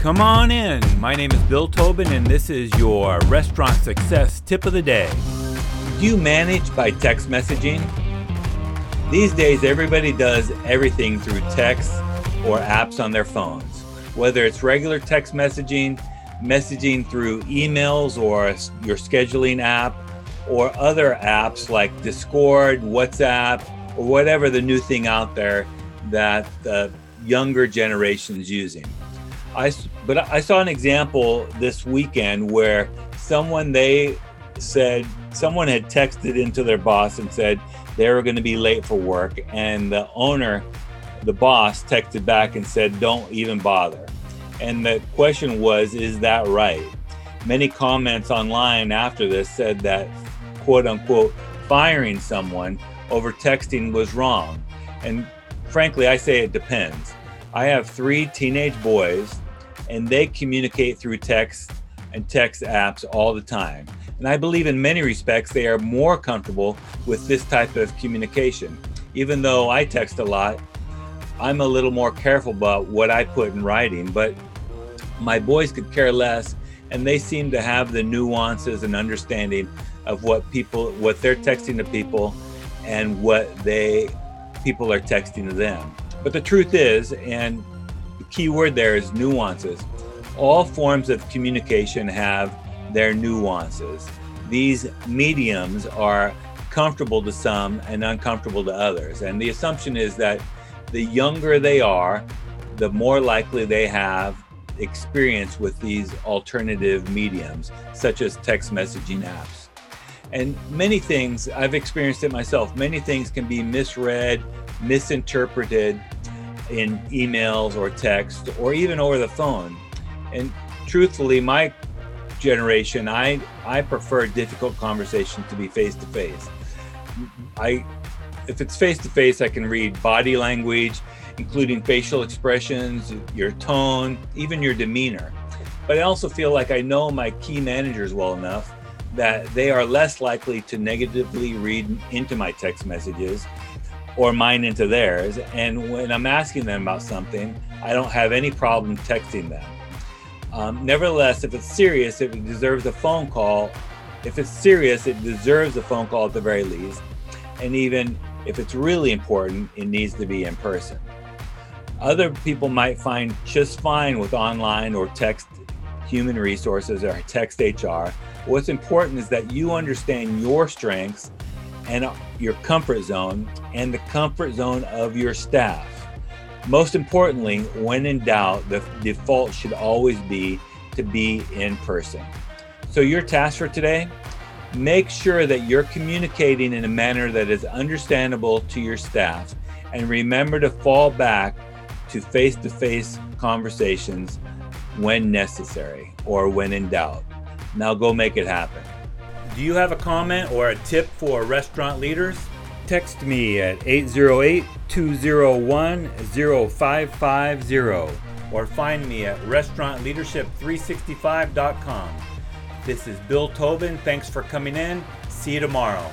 Come on in. My name is Bill Tobin, and this is your restaurant success tip of the day. Do you manage by text messaging? These days, everybody does everything through text or apps on their phones. Whether it's regular text messaging, messaging through emails or your scheduling app, or other apps like Discord, WhatsApp, or whatever the new thing out there that the younger generation is using. I, but I saw an example this weekend where someone they said someone had texted into their boss and said they were going to be late for work, and the owner, the boss, texted back and said, "Don't even bother." And the question was, "Is that right?" Many comments online after this said that, quote unquote, firing someone over texting was wrong, and frankly, I say it depends. I have three teenage boys, and they communicate through text and text apps all the time. And I believe in many respects they are more comfortable with this type of communication. Even though I text a lot, I'm a little more careful about what I put in writing, but my boys could care less and they seem to have the nuances and understanding of what people what they're texting to people and what they people are texting to them. But the truth is, and the key word there is nuances. All forms of communication have their nuances. These mediums are comfortable to some and uncomfortable to others. And the assumption is that the younger they are, the more likely they have experience with these alternative mediums, such as text messaging apps. And many things, I've experienced it myself, many things can be misread, misinterpreted in emails or text or even over the phone. And truthfully, my generation, I, I prefer difficult conversations to be face to face. I if it's face to face, I can read body language, including facial expressions, your tone, even your demeanor. But I also feel like I know my key managers well enough that they are less likely to negatively read into my text messages or mine into theirs. And when I'm asking them about something, I don't have any problem texting them. Um, nevertheless, if it's serious, if it deserves a phone call, if it's serious, it deserves a phone call at the very least. And even if it's really important, it needs to be in person. Other people might find just fine with online or text human resources or text HR. What's important is that you understand your strengths and your comfort zone and the comfort zone of your staff. Most importantly, when in doubt, the default should always be to be in person. So, your task for today make sure that you're communicating in a manner that is understandable to your staff and remember to fall back to face to face conversations when necessary or when in doubt. Now go make it happen. Do you have a comment or a tip for restaurant leaders? Text me at 808 201 0550 or find me at restaurantleadership365.com. This is Bill Tobin. Thanks for coming in. See you tomorrow.